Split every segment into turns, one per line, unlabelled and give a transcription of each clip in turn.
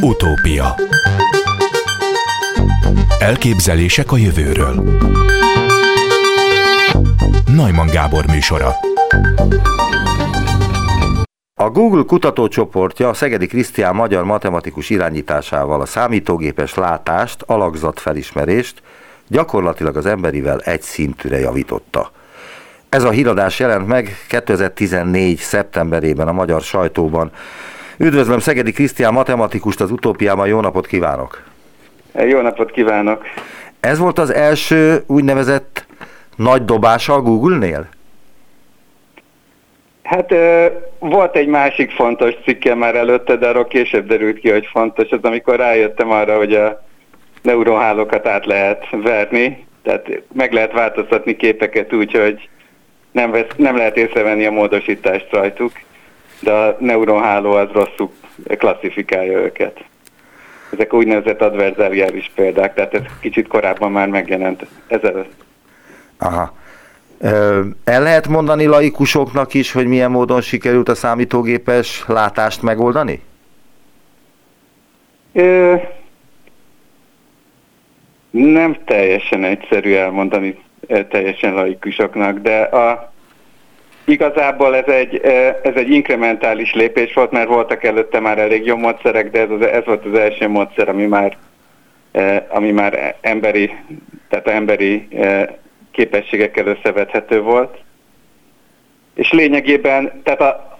Utópia Elképzelések a jövőről Najman Gábor műsora
a Google kutatócsoportja a Szegedi Krisztián magyar matematikus irányításával a számítógépes látást, alakzatfelismerést gyakorlatilag az emberivel egy szintűre javította. Ez a híradás jelent meg 2014. szeptemberében a magyar sajtóban. Üdvözlöm Szegedi Krisztián matematikust az utópiában, jó napot kívánok!
Jó napot kívánok!
Ez volt az első úgynevezett nagy dobása a Google-nél?
Hát volt egy másik fontos cikke már előtte, de arról később derült ki, hogy fontos. Az amikor rájöttem arra, hogy a neuronhálókat át lehet verni, tehát meg lehet változtatni képeket úgy, hogy nem, vesz, nem lehet észrevenni a módosítást rajtuk, de a neuronháló az rosszul klasszifikálja őket. Ezek úgynevezett adverzáriális példák, tehát ez kicsit korábban már megjelent ezelőtt.
Aha. El lehet mondani laikusoknak is, hogy milyen módon sikerült a számítógépes látást megoldani?
Ö, nem teljesen egyszerű elmondani teljesen laikusoknak, de a, igazából ez egy, ez egy inkrementális lépés volt, mert voltak előtte már elég jó módszerek, de ez, az, ez volt az első módszer, ami már, ami már emberi, tehát emberi képességekkel összevethető volt. És lényegében, tehát a,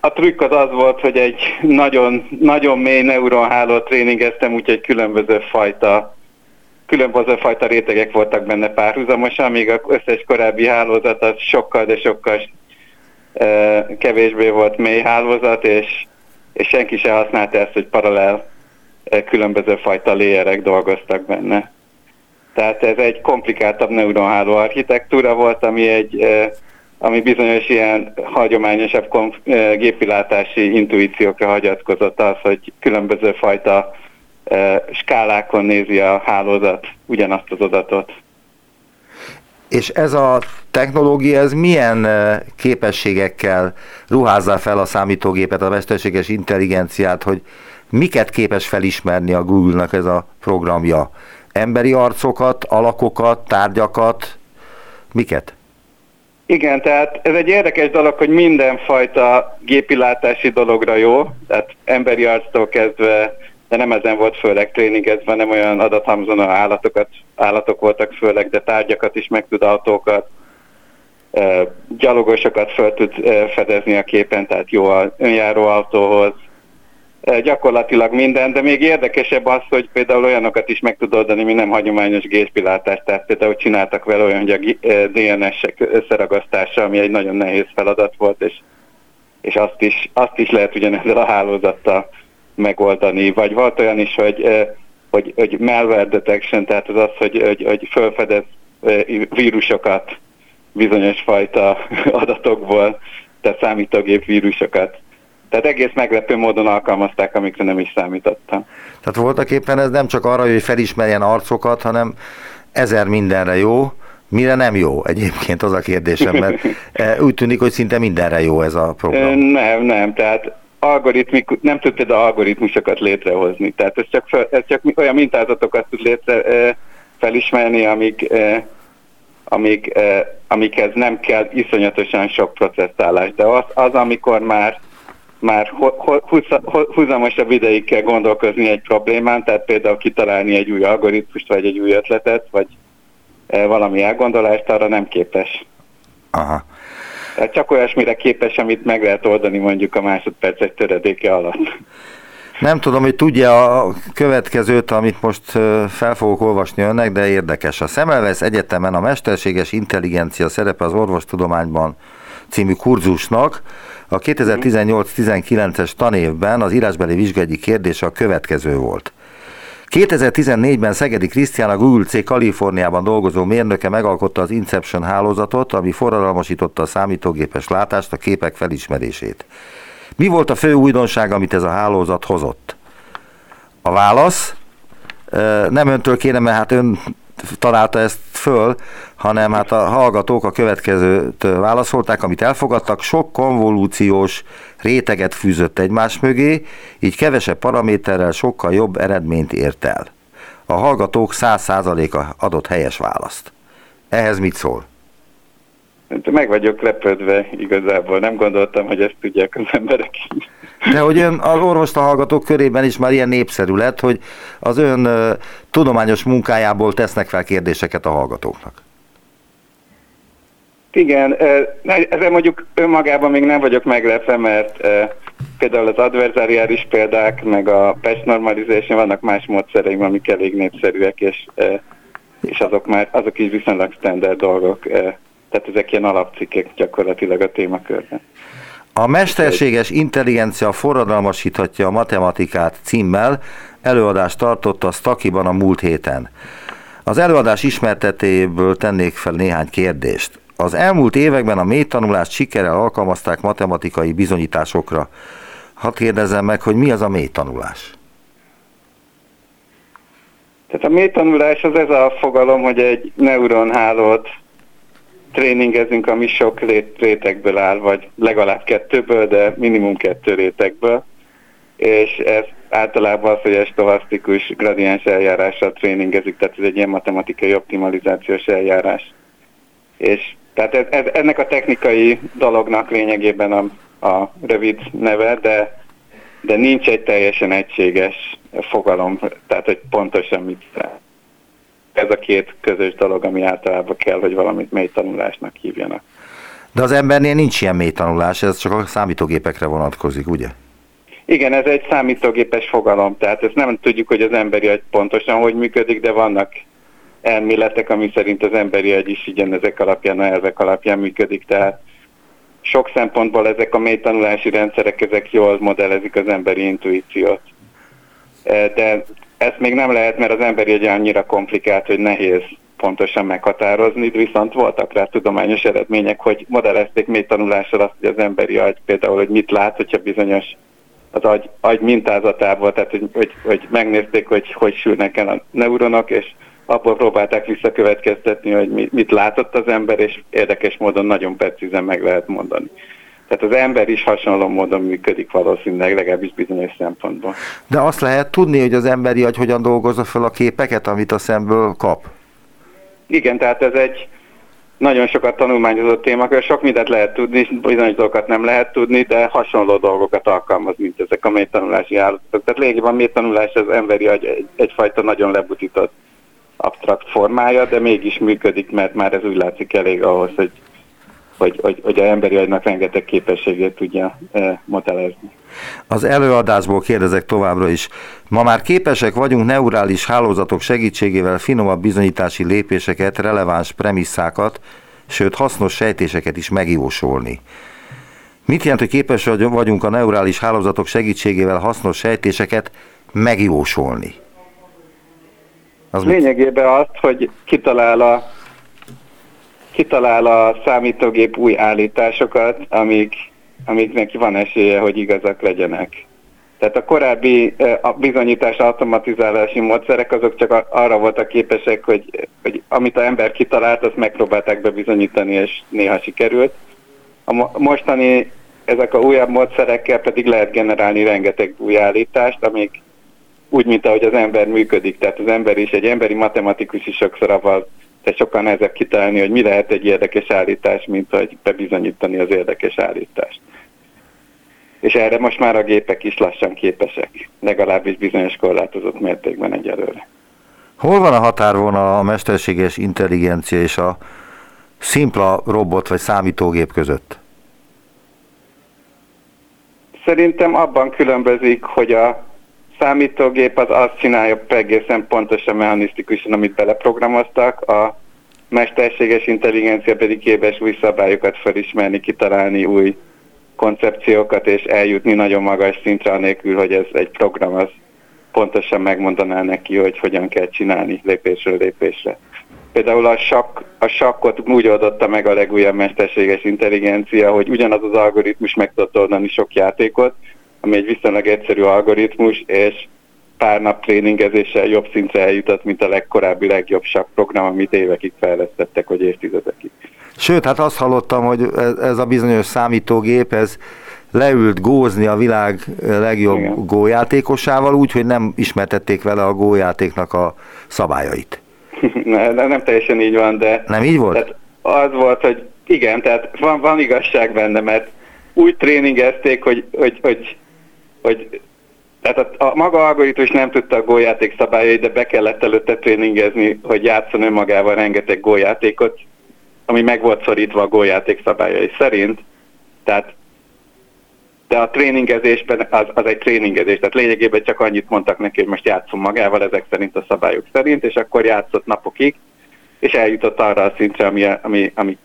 a trükk az az volt, hogy egy nagyon, nagyon mély neuronhálót tréningeztem, úgyhogy különböző fajta különböző fajta rétegek voltak benne párhuzamosan, míg az összes korábbi hálózat az sokkal, de sokkal e, kevésbé volt mély hálózat, és, és senki se használta ezt, hogy paralel e, különböző fajta léjerek dolgoztak benne. Tehát ez egy komplikáltabb neuronháló architektúra volt, ami egy ami bizonyos ilyen hagyományosabb gépilátási intuíciókra hagyatkozott az, hogy különböző fajta skálákon nézi a hálózat ugyanazt az adatot.
És ez a technológia, ez milyen képességekkel ruházza fel a számítógépet, a mesterséges intelligenciát, hogy miket képes felismerni a Google-nak ez a programja? emberi arcokat, alakokat, tárgyakat, miket?
Igen, tehát ez egy érdekes dolog, hogy mindenfajta gépilátási dologra jó, tehát emberi arctól kezdve, de nem ezen volt főleg tréningezve, nem olyan adathamzon állatokat, állatok voltak főleg, de tárgyakat is meg tud autókat, gyalogosokat fel tud fedezni a képen, tehát jó a önjáró autóhoz, gyakorlatilag minden, de még érdekesebb az, hogy például olyanokat is meg tud oldani, mi nem hagyományos géspilátás, tehát például csináltak vele olyan, hogy a DNS-ek összeragasztása, ami egy nagyon nehéz feladat volt, és, és azt, is, azt is lehet ugyanezzel a hálózattal megoldani. Vagy volt olyan is, hogy, hogy, hogy malware detection, tehát az az, hogy, hogy, hogy felfedez vírusokat bizonyos fajta adatokból, tehát számítógép vírusokat tehát egész meglepő módon alkalmazták, amikre nem is számítottam.
Tehát voltak éppen ez nem csak arra, hogy felismerjen arcokat, hanem ezer mindenre jó, mire nem jó egyébként az a kérdésem, mert úgy tűnik, hogy szinte mindenre jó ez a program.
Nem, nem, tehát algoritmik, nem tud például algoritmusokat létrehozni. Tehát ez csak, fel, ez csak olyan mintázatokat tud létre felismerni, amik, amik, amikhez nem kell iszonyatosan sok processzálás. De az, az amikor már már húzamosabb ideig kell gondolkozni egy problémán, tehát például kitalálni egy új algoritmust, vagy egy új ötletet, vagy valami elgondolást, arra nem képes.
Aha.
Tehát csak olyasmire képes, amit meg lehet oldani mondjuk a másodpercek töredéke alatt.
Nem tudom, hogy tudja a következőt, amit most fel fogok olvasni önnek, de érdekes. A Szemelvesz Egyetemen a mesterséges intelligencia szerepe az orvostudományban című kurzusnak a 2018-19-es tanévben az írásbeli vizsgályi kérdése a következő volt. 2014-ben Szegedi Krisztián a Google C Kaliforniában dolgozó mérnöke megalkotta az Inception hálózatot, ami forradalmasította a számítógépes látást, a képek felismerését. Mi volt a fő újdonság, amit ez a hálózat hozott? A válasz nem öntől kéne, mert hát ön találta ezt föl, hanem hát a hallgatók a következőt válaszolták, amit elfogadtak, sok konvolúciós réteget fűzött egymás mögé, így kevesebb paraméterrel sokkal jobb eredményt ért el. A hallgatók 100%-a adott helyes választ. Ehhez mit szól?
Meg vagyok lepődve igazából, nem gondoltam, hogy ezt tudják az emberek.
De hogy ön az orvosta hallgatók körében is már ilyen népszerű lett, hogy az ön tudományos munkájából tesznek fel kérdéseket a hallgatóknak.
Igen, ezzel mondjuk önmagában még nem vagyok meglepve, mert például az adverzáriális példák, meg a patch normalization vannak más módszereim, amik elég népszerűek, és, és azok már azok is viszonylag standard dolgok, tehát ezek ilyen alapcikkek gyakorlatilag a témakörben.
A mesterséges intelligencia forradalmasíthatja a matematikát címmel előadást tartott a Stakiban a múlt héten. Az előadás ismertetéből tennék fel néhány kérdést. Az elmúlt években a mélytanulást sikerrel alkalmazták matematikai bizonyításokra. Hadd kérdezzem meg, hogy mi az a mélytanulás?
Tehát a mélytanulás az ez a fogalom, hogy egy neuronhálót tréningezünk, ami sok rétegből áll, vagy legalább kettőből, de minimum kettő rétegből. És ez általában az, hogy egy stohasztikus gradiens eljárással tréningezik, tehát ez egy ilyen matematikai optimalizációs eljárás. És tehát ez, ez, ennek a technikai dolognak lényegében a, a rövid neve, de, de nincs egy teljesen egységes fogalom, tehát hogy pontosan mit ez a két közös dolog, ami általában kell, hogy valamit mély tanulásnak hívjanak.
De az embernél nincs ilyen mély tanulás, ez csak a számítógépekre vonatkozik, ugye?
Igen, ez egy számítógépes fogalom, tehát ezt nem tudjuk, hogy az emberi agy pontosan hogy működik, de vannak elméletek, ami szerint az emberi agy is igen ezek alapján, a elvek alapján működik, tehát sok szempontból ezek a mély tanulási rendszerek, ezek jól modellezik az emberi intuíciót. De ezt még nem lehet, mert az emberi agy annyira komplikált, hogy nehéz pontosan meghatározni, viszont voltak rá tudományos eredmények, hogy modellezték mély tanulással azt, hogy az emberi agy például, hogy mit lát, hogyha bizonyos az agy, agy mintázatából, tehát hogy, hogy, hogy megnézték, hogy hogy sülnek el a neuronok, és abból próbálták visszakövetkeztetni, hogy mit látott az ember, és érdekes módon nagyon precízen meg lehet mondani. Tehát az ember is hasonló módon működik valószínűleg, legalábbis bizonyos szempontból.
De azt lehet tudni, hogy az emberi agy hogyan dolgozza fel a képeket, amit a szemből kap?
Igen, tehát ez egy nagyon sokat tanulmányozott témakör, sok mindent lehet tudni, bizonyos dolgokat nem lehet tudni, de hasonló dolgokat alkalmaz, mint ezek a mélytanulási állatok. Tehát lényegében a mélytanulás az emberi agy egy, egyfajta nagyon lebutított absztrakt formája, de mégis működik, mert már ez úgy látszik elég ahhoz, hogy, hogy, hogy, hogy a emberi agynak rengeteg képességét tudja e, modellezni.
Az előadásból kérdezek továbbra is. Ma már képesek vagyunk neurális hálózatok segítségével finomabb bizonyítási lépéseket, releváns premisszákat, sőt hasznos sejtéseket is megjósolni. Mit jelent, hogy képes vagyunk a neurális hálózatok segítségével hasznos sejtéseket megjósolni?
Az Lényegében azt, hogy kitalál a, kitalál a számítógép új állításokat, amik, amik neki van esélye, hogy igazak legyenek. Tehát a korábbi a bizonyítás automatizálási módszerek azok csak arra voltak képesek, hogy, hogy amit a ember kitalált, azt megpróbálták bebizonyítani, és néha sikerült. A mostani ezek a újabb módszerekkel pedig lehet generálni rengeteg új állítást, amik úgy, mint ahogy az ember működik. Tehát az ember is, egy emberi matematikus is sokszor avval, de sokan nehezebb kitalálni, hogy mi lehet egy érdekes állítás, mint hogy bebizonyítani az érdekes állítást. És erre most már a gépek is lassan képesek, legalábbis bizonyos korlátozott mértékben egyelőre.
Hol van a határvonal a mesterséges intelligencia és a szimpla robot vagy számítógép között?
Szerintem abban különbözik, hogy a számítógép az azt csinálja egészen pontosan mechanisztikusan, amit beleprogramoztak, a mesterséges intelligencia pedig képes új szabályokat felismerni, kitalálni új koncepciókat és eljutni nagyon magas szintre, anélkül, hogy ez egy program az pontosan megmondaná neki, hogy hogyan kell csinálni lépésről lépésre. Például a, sakk, a sakkot úgy oldotta meg a legújabb mesterséges intelligencia, hogy ugyanaz az algoritmus meg tudott oldani sok játékot, ami egy viszonylag egyszerű algoritmus, és pár nap tréningezéssel jobb szintre eljutott, mint a legkorábbi legjobb program, amit évekig fejlesztettek, vagy évtizedekig.
Sőt, hát azt hallottam, hogy ez a bizonyos számítógép, ez leült gózni a világ legjobb Igen. gójátékosával, úgy, hogy nem ismertették vele a gójátéknak a szabályait.
ne, de nem teljesen így van, de...
Nem így volt?
Tehát az volt, hogy igen, tehát van, van igazság benne, mert úgy tréningezték, hogy, hogy, hogy, hogy tehát a, a maga algoritmus nem tudta a góljáték szabályait, de be kellett előtte tréningezni, hogy játszon önmagával rengeteg góljátékot, ami meg volt szorítva a góljáték szabályai szerint. Tehát de a tréningezésben az, az egy tréningezés, tehát lényegében csak annyit mondtak neki, hogy most játszom magával ezek szerint a szabályok szerint, és akkor játszott napokig, és eljutott arra a szintre, ami, ami, ami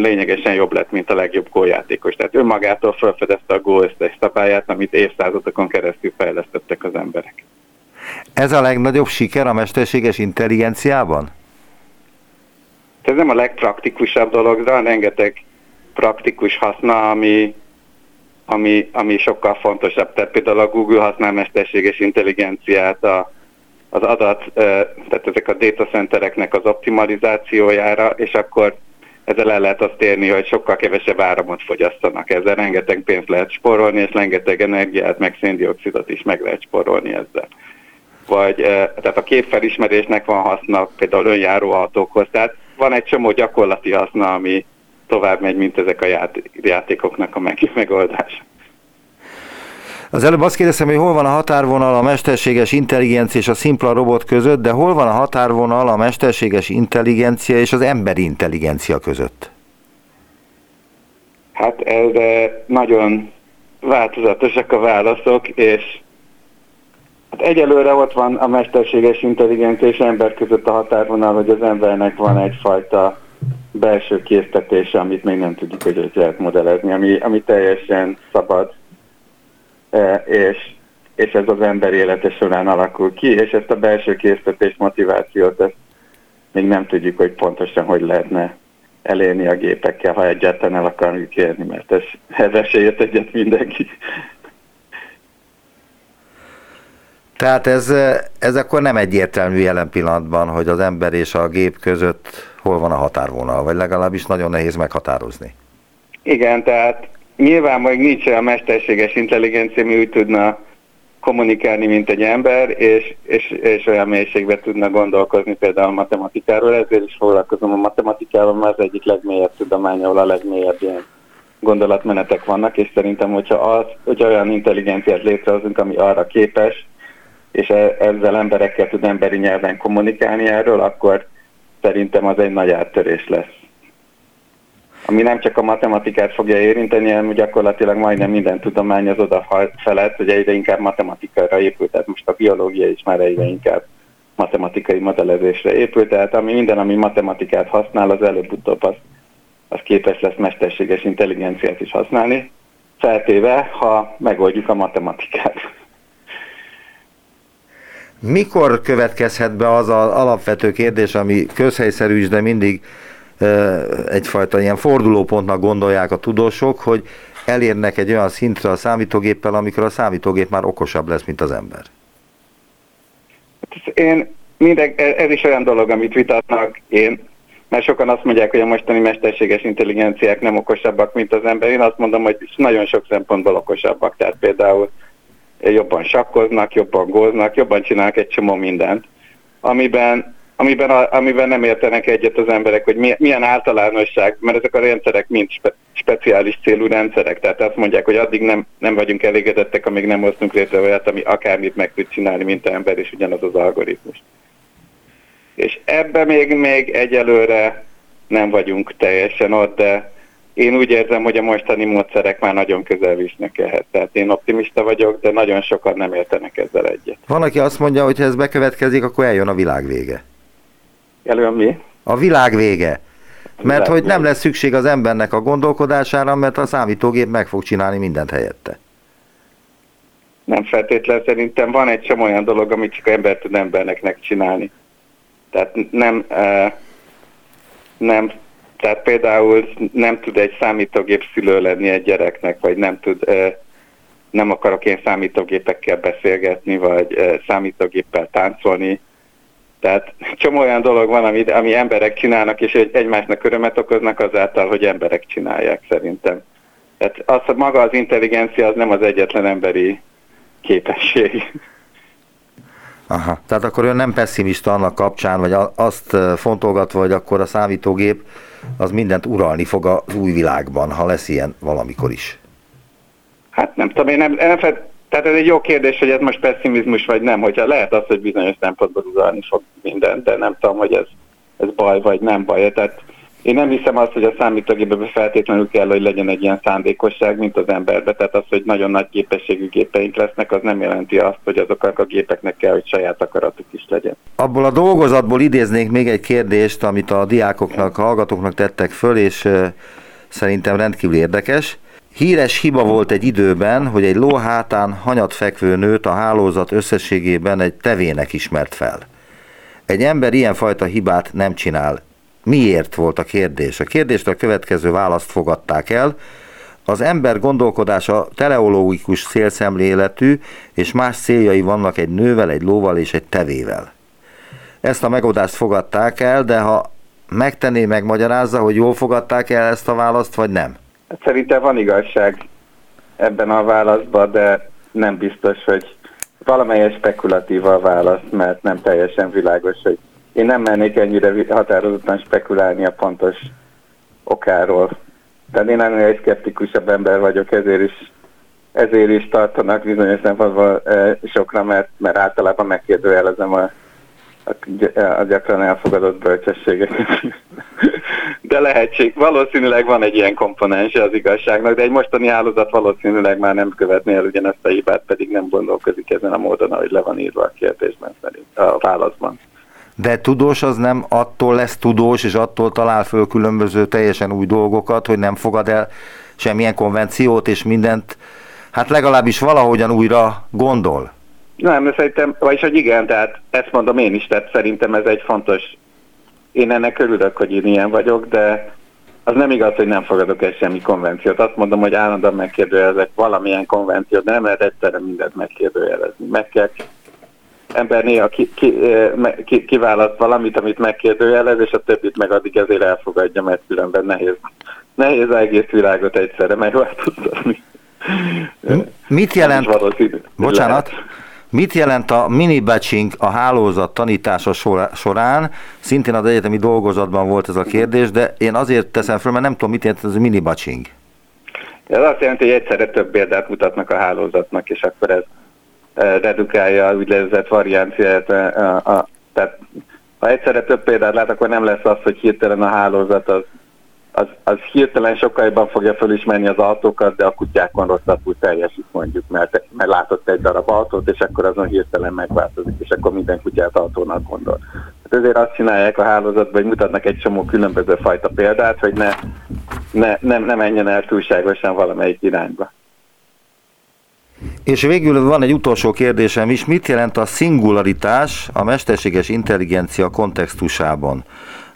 lényegesen jobb lett, mint a legjobb góljátékos. Tehát önmagától felfedezte a gól szabályát, amit évszázadokon keresztül fejlesztettek az emberek.
Ez a legnagyobb siker a mesterséges intelligenciában?
Ez nem a legpraktikusabb dolog, de rengeteg praktikus haszna, ami, ami, ami sokkal fontosabb. Tehát például a Google használ mesterséges intelligenciát a, az adat, tehát ezek a data centereknek az optimalizációjára, és akkor ezzel el lehet azt érni, hogy sokkal kevesebb áramot fogyasztanak. Ezzel rengeteg pénzt lehet sporolni, és rengeteg energiát, meg széndiokszidot is meg lehet sporolni ezzel. Vagy tehát a képfelismerésnek van haszna például önjáró autókhoz. Tehát van egy csomó gyakorlati haszna, ami tovább megy, mint ezek a játékoknak a megoldása.
Az előbb azt kérdeztem, hogy hol van a határvonal a mesterséges intelligencia és a szimpla robot között, de hol van a határvonal a mesterséges intelligencia és az emberi intelligencia között?
Hát ez nagyon változatosak a válaszok, és hát egyelőre ott van a mesterséges intelligencia és ember között a határvonal, hogy az embernek van egyfajta belső késztetése, amit még nem tudjuk, hogy lehet modellezni, ami, ami teljesen szabad és, és ez az ember élete során alakul ki, és ezt a belső késztetés motivációt ezt még nem tudjuk, hogy pontosan hogy lehetne elérni a gépekkel, ha egyáltalán el akarjuk érni, mert ez, ez esélyet egyet mindenki.
Tehát ez, ez akkor nem egyértelmű jelen pillanatban, hogy az ember és a gép között hol van a határvonal, vagy legalábbis nagyon nehéz meghatározni.
Igen, tehát nyilván még nincs olyan mesterséges intelligencia, ami úgy tudna kommunikálni, mint egy ember, és, és, és olyan mélységbe tudna gondolkozni például a matematikáról, ezért is foglalkozom a matematikával, mert az egyik legmélyebb tudomány, ahol a legmélyebb ilyen gondolatmenetek vannak, és szerintem, hogyha, az, hogyha olyan intelligenciát létrehozunk, ami arra képes, és e, ezzel emberekkel tud emberi nyelven kommunikálni erről, akkor szerintem az egy nagy áttörés lesz ami nem csak a matematikát fogja érinteni, hanem gyakorlatilag majdnem minden tudomány az oda felett, hogy egyre inkább matematikára épült, tehát most a biológia is már egyre inkább matematikai modellezésre épült, tehát ami minden, ami matematikát használ, az előbb-utóbb az, az képes lesz mesterséges intelligenciát is használni, feltéve, ha megoldjuk a matematikát.
Mikor következhet be az az alapvető kérdés, ami közhelyszerű is, de mindig egyfajta ilyen fordulópontnak gondolják a tudósok, hogy elérnek egy olyan szintre a számítógéppel, amikor a számítógép már okosabb lesz, mint az ember.
Én minden, ez is olyan dolog, amit vitatnak én, mert sokan azt mondják, hogy a mostani mesterséges intelligenciák nem okosabbak, mint az ember. Én azt mondom, hogy nagyon sok szempontból okosabbak. Tehát például jobban sakkoznak, jobban góznak, jobban csinálnak egy csomó mindent, amiben amiben, a, amiben nem értenek egyet az emberek, hogy milyen általánosság, mert ezek a rendszerek mind spe, speciális célú rendszerek, tehát azt mondják, hogy addig nem, nem vagyunk elégedettek, amíg nem hoztunk létre olyat, ami akármit meg tud csinálni, mint ember, és ugyanaz az algoritmus. És ebbe még, még egyelőre nem vagyunk teljesen ott, de én úgy érzem, hogy a mostani módszerek már nagyon közel visznek ehhez. Tehát én optimista vagyok, de nagyon sokan nem értenek ezzel egyet.
Van, aki azt mondja, hogy ha ez bekövetkezik, akkor eljön a világ vége.
Elően mi?
A világ vége. Mert hogy nem lesz szükség az embernek a gondolkodására, mert a számítógép meg fog csinálni mindent helyette.
Nem feltétlen szerintem van egy csomó olyan dolog, amit csak ember tud embernek megcsinálni. Tehát nem, nem, tehát például nem tud egy számítógép szülő lenni egy gyereknek, vagy nem tud nem akarok én számítógépekkel beszélgetni, vagy számítógéppel táncolni. Tehát csomó olyan dolog van, ami, ami emberek csinálnak, és egymásnak örömet okoznak azáltal, hogy emberek csinálják szerintem. Tehát az, maga az intelligencia az nem az egyetlen emberi képesség.
Aha, tehát akkor ön nem pessimista annak kapcsán, vagy azt fontolgatva, hogy akkor a számítógép az mindent uralni fog az új világban, ha lesz ilyen valamikor is.
Hát nem tudom, én nem, nem tehát ez egy jó kérdés, hogy ez most pessimizmus vagy nem, hogyha lehet az, hogy bizonyos szempontból uralni fog mindent, de nem tudom, hogy ez, ez baj vagy nem baj. Tehát én nem hiszem azt, hogy a számítógépben feltétlenül kell, hogy legyen egy ilyen szándékosság, mint az emberbe. Tehát az, hogy nagyon nagy képességű gépeink lesznek, az nem jelenti azt, hogy azoknak a gépeknek kell, hogy saját akaratuk is legyen.
Abból a dolgozatból idéznék még egy kérdést, amit a diákoknak, a hallgatóknak tettek föl, és szerintem rendkívül érdekes. Híres hiba volt egy időben, hogy egy ló hanyat fekvő nőt a hálózat összességében egy tevének ismert fel. Egy ember ilyenfajta hibát nem csinál. Miért volt a kérdés? A kérdést a következő választ fogadták el. Az ember gondolkodása teleológikus célszemléletű, és más céljai vannak egy nővel, egy lóval és egy tevével. Ezt a megoldást fogadták el, de ha megtenné, megmagyarázza, hogy jól fogadták el ezt a választ, vagy nem?
Hát szerintem van igazság ebben a válaszban, de nem biztos, hogy valamelyes spekulatív a válasz, mert nem teljesen világos, hogy én nem mennék ennyire határozottan spekulálni a pontos okáról. Tehát én ennél egy szkeptikusabb ember vagyok, ezért is, ezért is tartanak bizonyos szempontból e, sokra, mert, mert általában megkérdőjelezem a, a, gyakran elfogadott bölcsességeket. De lehetség, valószínűleg van egy ilyen komponense az igazságnak, de egy mostani hálózat valószínűleg már nem követné el ugyanezt a hibát, pedig nem gondolkozik ezen a módon, ahogy le van írva a kérdésben szerint, a válaszban
de tudós az nem attól lesz tudós, és attól talál föl különböző teljesen új dolgokat, hogy nem fogad el semmilyen konvenciót, és mindent, hát legalábbis valahogyan újra gondol.
Nem, de szerintem, vagyis hogy igen, tehát ezt mondom én is, tehát szerintem ez egy fontos, én ennek örülök, hogy én ilyen vagyok, de az nem igaz, hogy nem fogadok el semmi konvenciót. Azt mondom, hogy állandóan megkérdőjelezek valamilyen konvenciót, de nem lehet egyszerre mindent megkérdőjelezni. Meg kell ember néha ki, ki, ki, kiválaszt valamit, amit megkérdőjelez, és a többit meg addig ezért elfogadja, mert különben nehéz, nehéz egész világot egyszerre megváltoztatni.
Mit jelent, bocsánat, lehet. Mit jelent a mini batching a hálózat tanítása során? Szintén az egyetemi dolgozatban volt ez a kérdés, de én azért teszem fel, mert nem tudom, mit jelent ez a mini batching.
Ez azt jelenti, hogy egyszerre több példát mutatnak a hálózatnak, és akkor ez redukálja a úgynevezett varianciát. A, a, tehát ha egyszerre több példát lát, akkor nem lesz az, hogy hirtelen a hálózat az, az, az hirtelen sokkal jobban fogja felismerni az autókat, de a kutyákon rosszabbul teljesít mondjuk, mert, mert látott egy darab autót, és akkor azon hirtelen megváltozik, és akkor minden kutyát autónak gondol. Hát ezért azt csinálják a hálózatban, hogy mutatnak egy csomó különböző fajta példát, hogy ne, ne, nem, ne menjen el túlságosan valamelyik irányba.
És végül van egy utolsó kérdésem is, mit jelent a szingularitás a mesterséges intelligencia kontextusában?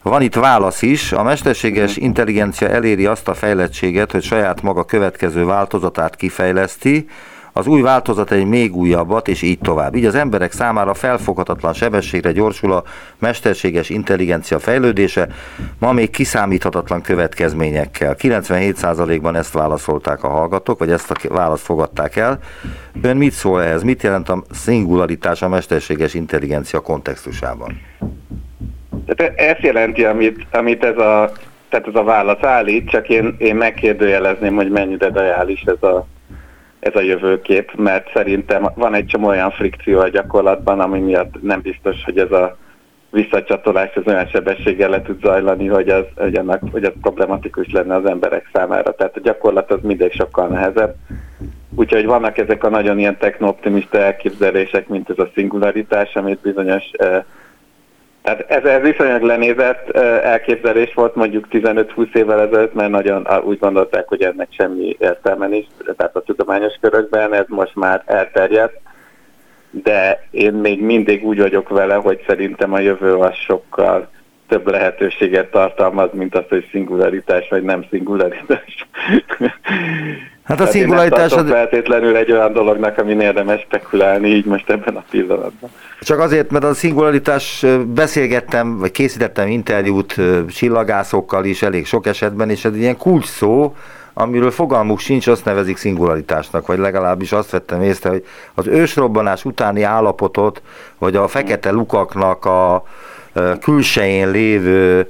Van itt válasz is, a mesterséges intelligencia eléri azt a fejlettséget, hogy saját maga következő változatát kifejleszti, az új változat egy még újabbat, és így tovább. Így az emberek számára felfoghatatlan sebességre gyorsul a mesterséges intelligencia fejlődése, ma még kiszámíthatatlan következményekkel. 97%-ban ezt válaszolták a hallgatók, vagy ezt a választ fogadták el. Ön mit szól ehhez? Mit jelent a szingularitás a mesterséges intelligencia kontextusában?
Tehát ezt jelenti, amit, amit ez a tehát ez a válasz állít, csak én, én megkérdőjelezném, hogy mennyire reális ez a, ez a jövőkép, mert szerintem van egy csomó olyan frikció a gyakorlatban, ami miatt nem biztos, hogy ez a visszacsatolás az olyan sebességgel le tud zajlani, hogy az, hogy, ennek, hogy az problematikus lenne az emberek számára. Tehát a gyakorlat az mindig sokkal nehezebb. Úgyhogy vannak ezek a nagyon ilyen techno-optimista elképzelések, mint ez a szingularitás, amit bizonyos eh, tehát ez, ez viszonylag lenézett elképzelés volt mondjuk 15-20 évvel ezelőtt, mert nagyon úgy gondolták, hogy ennek semmi értelme nincs, tehát a tudományos körökben ez most már elterjedt, de én még mindig úgy vagyok vele, hogy szerintem a jövő az sokkal több lehetőséget tartalmaz, mint az, hogy szingularitás vagy nem szingularitás.
Hát a szingularitás...
Az... feltétlenül egy olyan dolognak, amin érdemes spekulálni így most ebben a pillanatban.
Csak azért, mert a szingularitás beszélgettem, vagy készítettem interjút csillagászokkal is elég sok esetben, és ez egy ilyen kulcs szó, amiről fogalmuk sincs, azt nevezik szingularitásnak, vagy legalábbis azt vettem észre, hogy az ősrobbanás utáni állapotot, vagy a fekete lukaknak a külsején lévő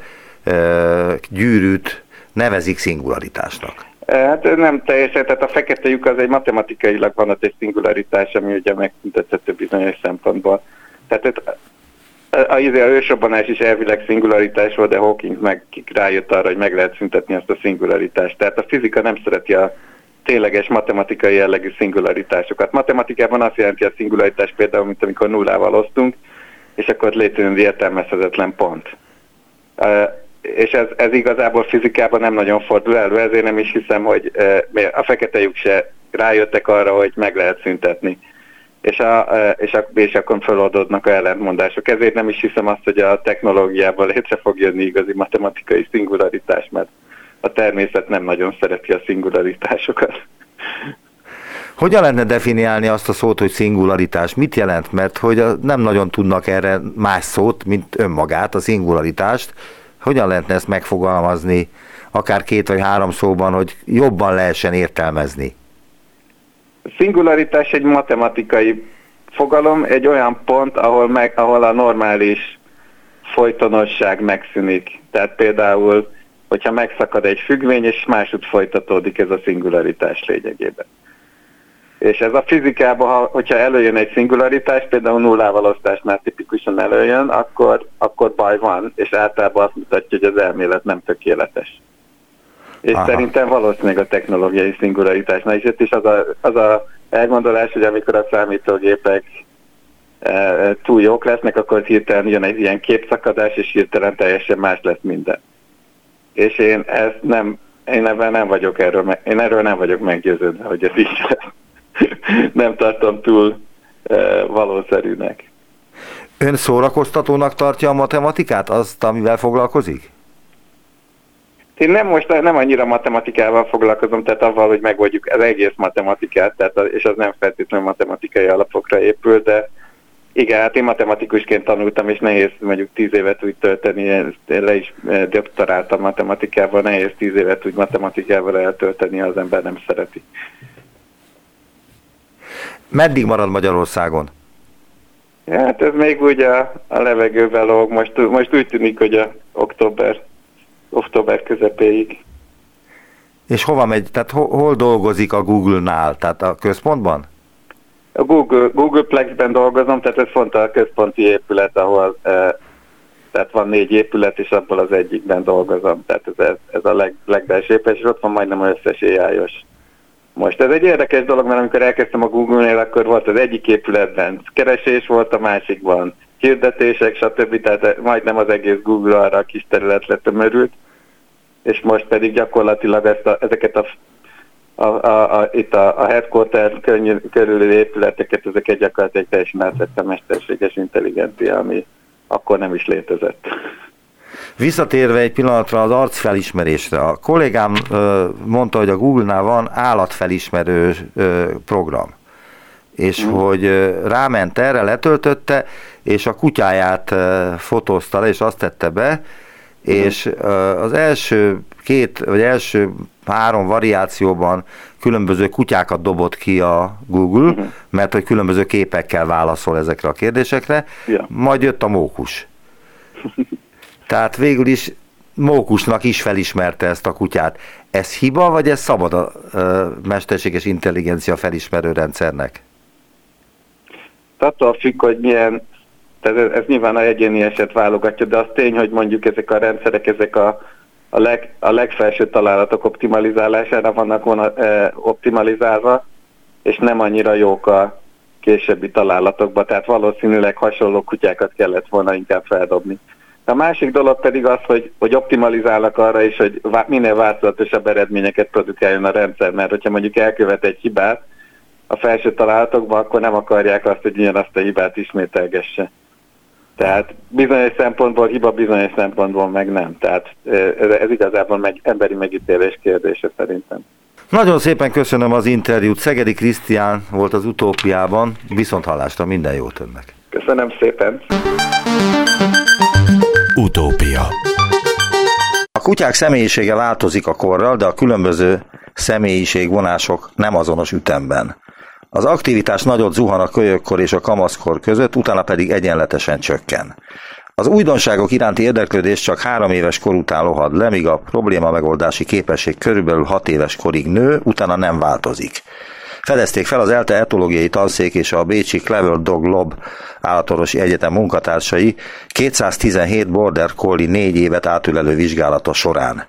gyűrűt nevezik szingularitásnak.
Hát nem teljesen, tehát a fekete lyuk az egy matematikailag van egy szingularitás, ami ugye megszüntethető bizonyos szempontból. Tehát a, a, a ősrobbanás is elvileg szingularitás volt, de Hawking meg rájött arra, hogy meg lehet szüntetni azt a szingularitást. Tehát a fizika nem szereti a tényleges matematikai jellegű szingularitásokat. Matematikában azt jelenti a szingularitás például, mint amikor nullával osztunk, és akkor létrejön értelmezhetetlen pont. És ez, ez igazából fizikában nem nagyon fordul elő, ezért nem is hiszem, hogy a fekete lyuk se rájöttek arra, hogy meg lehet szüntetni. És, a, és, a, és akkor feloldódnak a ellentmondások. Ezért nem is hiszem azt, hogy a technológiában létre fog jönni igazi matematikai szingularitás, mert a természet nem nagyon szereti a szingularitásokat.
Hogyan lehetne definiálni azt a szót, hogy szingularitás? Mit jelent? Mert hogy nem nagyon tudnak erre más szót, mint önmagát, a szingularitást. Hogyan lehetne ezt megfogalmazni, akár két vagy három szóban, hogy jobban lehessen értelmezni?
Szingularitás egy matematikai fogalom, egy olyan pont, ahol, meg, ahol a normális folytonosság megszűnik. Tehát például, hogyha megszakad egy függvény, és másút folytatódik ez a szingularitás lényegében. És ez a fizikában, ha, hogyha előjön egy szingularitás, például nullával osztásnál tipikusan előjön, akkor, akkor baj van, és általában azt mutatja, hogy az elmélet nem tökéletes. És Aha. szerintem valószínűleg a technológiai szingularitásnál is, és az a, az a elgondolás, hogy amikor a számítógépek e, túl jók lesznek, akkor hirtelen jön egy ilyen képszakadás, és hirtelen teljesen más lesz minden. És én ezt nem, én ebben nem vagyok erről, én erről nem vagyok meggyőződve, hogy ez így lesz. Nem tartom túl e, valószerűnek.
Ön szórakoztatónak tartja a matematikát, azt, amivel foglalkozik?
Én nem most nem annyira matematikával foglalkozom, tehát avval, hogy megoldjuk az egész matematikát, tehát, és az nem feltétlenül matematikai alapokra épül, de igen, hát én matematikusként tanultam, és nehéz mondjuk tíz évet úgy tölteni, én le is e, doktoráltam matematikával, nehéz tíz évet úgy matematikával eltölteni, az ember nem szereti.
Meddig marad Magyarországon?
Hát ez még úgy a, a levegőben lóg. Most, most úgy tűnik, hogy a október, október közepéig.
És hova megy? Tehát hol, hol dolgozik a Google-nál? Tehát a központban?
A Google, Google Plex-ben dolgozom, tehát ez fontos a központi épület, ahol e, tehát van négy épület, és abból az egyikben dolgozom. Tehát ez, ez, ez a leg, legbelső és ott van majdnem összes AI-os most ez egy érdekes dolog, mert amikor elkezdtem a Google-nél, akkor volt az egyik épületben keresés, volt a másikban hirdetések, stb. Tehát majdnem az egész Google arra a kis területre tömörült, és most pedig gyakorlatilag ezt a, ezeket a, a, a, a, itt a, a headquarter körül épületeket, ezeket gyakorlatilag teljesen átvette mesterséges intelligencia, ami akkor nem is létezett.
Visszatérve egy pillanatra az arcfelismerésre, a kollégám mondta, hogy a Google-nál van állatfelismerő program és mm. hogy ráment erre, letöltötte, és a kutyáját fotózta le, és azt tette be, mm. és az első két, vagy első három variációban különböző kutyákat dobott ki a Google, mm. mert hogy különböző képekkel válaszol ezekre a kérdésekre, ja. majd jött a mókus. Tehát végül is Mókusnak is felismerte ezt a kutyát. Ez hiba, vagy ez szabad a mesterséges intelligencia felismerő rendszernek?
Attól függ, hogy milyen, tehát ez, ez nyilván a egyéni eset válogatja, de az tény, hogy mondjuk ezek a rendszerek, ezek a, a, leg, a legfelső találatok optimalizálására vannak volna, e, optimalizálva, és nem annyira jók a későbbi találatokba, tehát valószínűleg hasonló kutyákat kellett volna inkább feldobni. A másik dolog pedig az, hogy, hogy optimalizálnak arra is, hogy minél változatosabb eredményeket produkáljon a rendszer, mert hogyha mondjuk elkövet egy hibát a felső találatokban, akkor nem akarják azt, hogy azt a hibát ismételgesse. Tehát bizonyos szempontból hiba, bizonyos szempontból meg nem. Tehát ez, ez igazából meg, emberi megítélés kérdése szerintem.
Nagyon szépen köszönöm az interjút. Szegedi Krisztián volt az utópiában. Viszont hallásra minden jót önnek.
Köszönöm szépen.
Utópia.
A kutyák személyisége változik a korral, de a különböző személyiségvonások nem azonos ütemben. Az aktivitás nagyot zuhan a kölyökkor és a kamaszkor között, utána pedig egyenletesen csökken. Az újdonságok iránti érdeklődés csak három éves kor után lohad le, míg a probléma megoldási képesség körülbelül hat éves korig nő, utána nem változik. Fedezték fel az ELTE etológiai tanszék és a Bécsi Clever Dog Lob állatorvosi egyetem munkatársai 217 Border Collie négy évet átülelő vizsgálata során.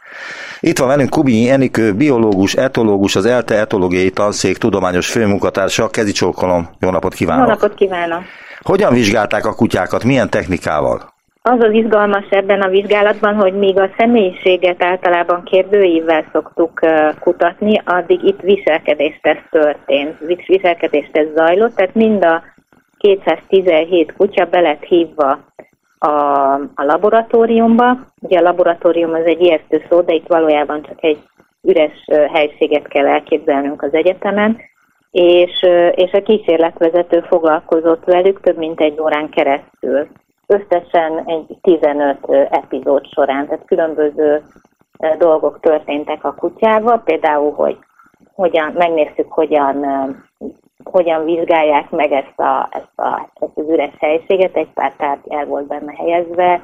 Itt van velünk Kubinyi Enikő, biológus, etológus, az ELTE etológiai tanszék tudományos főmunkatársa. Kezi csókolom, jó napot kívánok!
Jó napot kívánok!
Hogyan vizsgálták a kutyákat, milyen technikával?
Az az izgalmas ebben a vizsgálatban, hogy míg a személyiséget általában kérdőívvel szoktuk kutatni, addig itt viselkedéstesz történt, viselkedéstesz zajlott, tehát mind a 217 kutya be lett hívva a, a laboratóriumba. Ugye a laboratórium az egy ijesztő szó, de itt valójában csak egy üres helységet kell elképzelnünk az egyetemen, és, és a kísérletvezető foglalkozott velük több mint egy órán keresztül. Összesen egy 15 epizód során, tehát különböző dolgok történtek a kutyával, például, hogy hogyan, megnéztük, hogyan, hogyan vizsgálják meg ezt, a, ezt, a, ezt az üres helységet, egy pár tárgy el volt benne helyezve,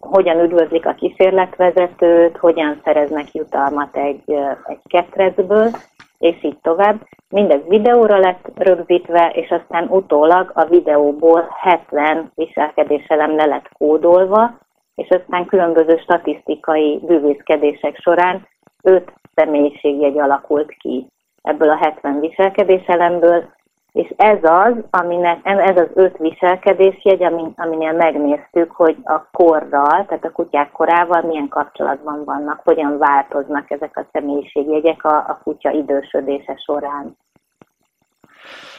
hogyan üdvözlik a kísérletvezetőt, hogyan szereznek jutalmat egy, egy ketrecből, és így tovább. Mindez videóra lett rögzítve, és aztán utólag a videóból 70 viselkedéselem le lett kódolva, és aztán különböző statisztikai bűvészkedések során 5 személyiségjegy alakult ki ebből a 70 viselkedéselemből, és ez az, aminek, ez az öt viselkedésjegy, amin, aminél megnéztük, hogy a korral, tehát a kutyák korával milyen kapcsolatban vannak, hogyan változnak ezek a személyiségjegyek a, a kutya idősödése során.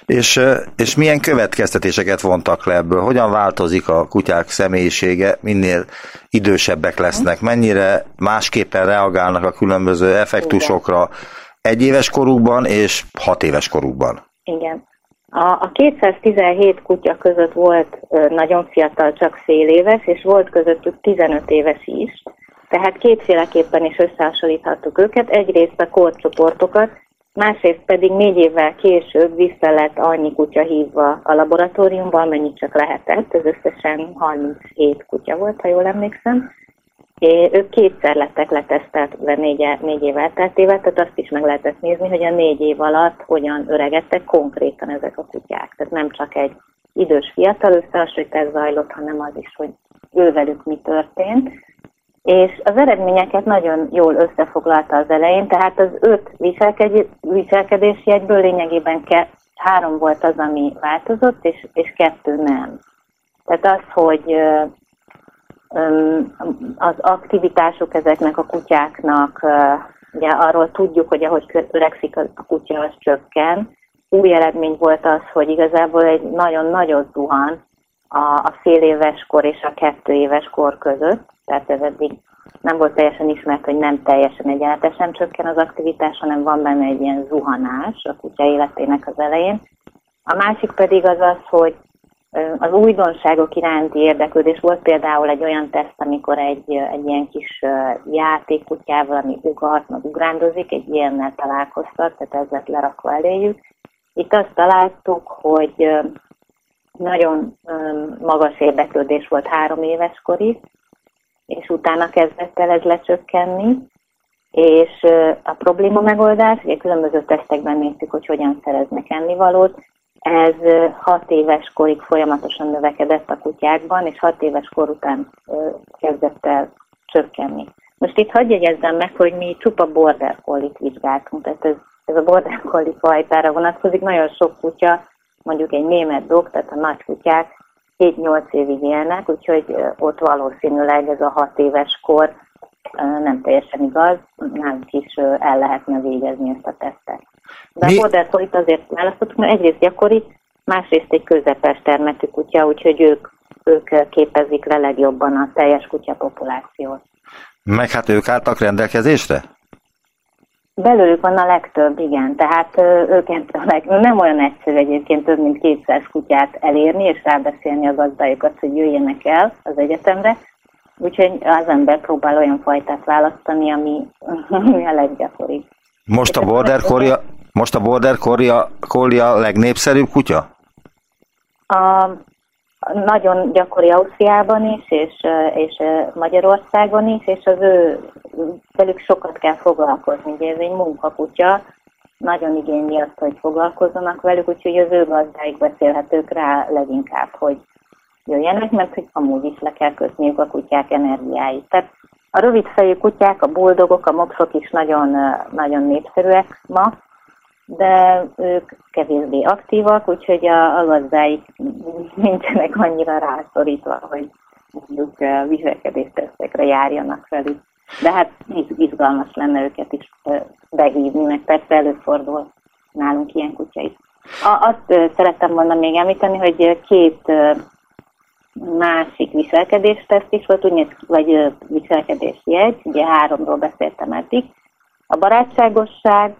És, és milyen következtetéseket vontak le ebből? Hogyan változik a kutyák személyisége, minél idősebbek lesznek? Mennyire másképpen reagálnak a különböző effektusokra egy éves korukban és hat éves korukban?
Igen. A, a 217 kutya között volt nagyon fiatal, csak fél éves, és volt közöttük 15 éves is, tehát kétféleképpen is összehasonlíthattuk őket. Egyrészt a korcsoportokat, másrészt pedig négy évvel később vissza lett annyi kutya hívva a laboratóriumban, amennyit csak lehetett, ez összesen 37 kutya volt, ha jól emlékszem, É, ők kétszer lettek letesztelve négy, négy év elteltével, tehát azt is meg lehetett nézni, hogy a négy év alatt hogyan öregedtek konkrétan ezek a kutyák. Tehát nem csak egy idős fiatal összehasonlítás zajlott, hanem az is, hogy ővelük mi történt. És az eredményeket nagyon jól összefoglalta az elején, tehát az öt viselkedési egyből lényegében ke, három volt az, ami változott, és, és kettő nem. Tehát az, hogy az aktivitások ezeknek a kutyáknak, ugye arról tudjuk, hogy ahogy öregszik a kutya, az csökken. Új eredmény volt az, hogy igazából egy nagyon nagyot zuhan a, a fél éves kor és a kettő éves kor között, tehát ez eddig nem volt teljesen ismert, hogy nem teljesen egyenletesen csökken az aktivitás, hanem van benne egy ilyen zuhanás a kutya életének az elején. A másik pedig az az, hogy az újdonságok iránti érdeklődés volt például egy olyan teszt, amikor egy, egy ilyen kis játékkutyával, ami ugart, meg ugrándozik, egy ilyennel találkoztak, tehát ez lerakva eléjük. Itt azt találtuk, hogy nagyon magas érdeklődés volt három éves korig, és utána kezdett el ez lecsökkenni, és a probléma megoldás, ugye különböző tesztekben néztük, hogy hogyan szereznek ennivalót, ez hat éves korig folyamatosan növekedett a kutyákban, és hat éves kor után kezdett el csökkenni. Most itt hagyj jegyezzem meg, hogy mi csupa border collie vizsgáltunk, tehát ez, ez a border collie fajtára vonatkozik. Nagyon sok kutya, mondjuk egy német dog, tehát a nagy kutyák 7-8 évig élnek, úgyhogy ott valószínűleg ez a 6 éves kor nem teljesen igaz, nem is el lehetne végezni ezt a tesztet. De Mi? a border collie azért választottuk, mert egyrészt gyakori, másrészt egy közepes termetű kutya, úgyhogy ők ők képezik le legjobban a teljes kutya populációt.
Meg hát ők álltak rendelkezésre?
Belőlük van a legtöbb, igen. Tehát őket leg... nem olyan egyszerű egyébként több mint 200 kutyát elérni, és rábeszélni a gazdájukat, hogy jöjjenek el az egyetemre. Úgyhogy az ember próbál olyan fajtát választani, ami, ami a leggyakoribb.
Most a border collie, most a border collie, collie legnépszerűbb kutya?
A, nagyon gyakori Ausztriában is, és, és Magyarországon is, és az ő velük sokat kell foglalkozni. Ugye ez egy munkakutya, nagyon igényli azt, hogy foglalkozzanak velük, úgyhogy az ő gazdáik beszélhetők rá leginkább, hogy jöjjenek, mert hogy amúgy is le kell kötniük a kutyák energiáit. Tehát a rövidfejű kutyák, a buldogok, a mopsok is nagyon, nagyon népszerűek ma, de ők kevésbé aktívak, úgyhogy a, a gazdáik nincsenek annyira rászorítva, hogy mondjuk viselkedéstesztekre járjanak velük. De hát izgalmas lenne őket is behívni, meg persze előfordul nálunk ilyen kutya is. Azt szerettem volna még említeni, hogy két másik viselkedésteszt is volt, úgy vagy viselkedésjegy, ugye háromról beszéltem eddig. A barátságosság,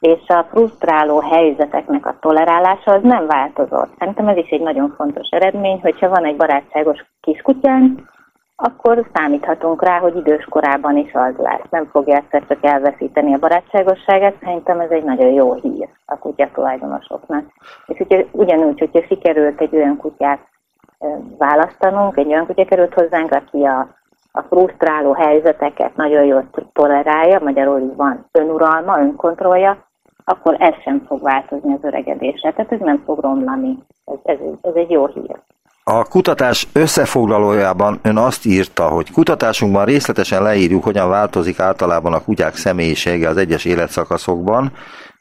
és a frusztráló helyzeteknek a tolerálása az nem változott. Szerintem ez is egy nagyon fontos eredmény, hogyha van egy barátságos kiskutyánk, akkor számíthatunk rá, hogy idős korában is az lesz. Nem fogja egyszer csak elveszíteni a barátságosságát, szerintem ez egy nagyon jó hír a kutya tulajdonosoknak. És hogyha, ugyanúgy, hogyha sikerült egy olyan kutyát választanunk, egy olyan kutya került hozzánk, aki a, a frusztráló helyzeteket nagyon jól tolerálja, magyarul van önuralma, önkontrollja, akkor ez sem fog változni az öregedésre. Tehát ez nem fog romlani. Ez, ez, ez egy jó hír.
A kutatás összefoglalójában ön azt írta, hogy kutatásunkban részletesen leírjuk, hogyan változik általában a kutyák személyisége az egyes életszakaszokban,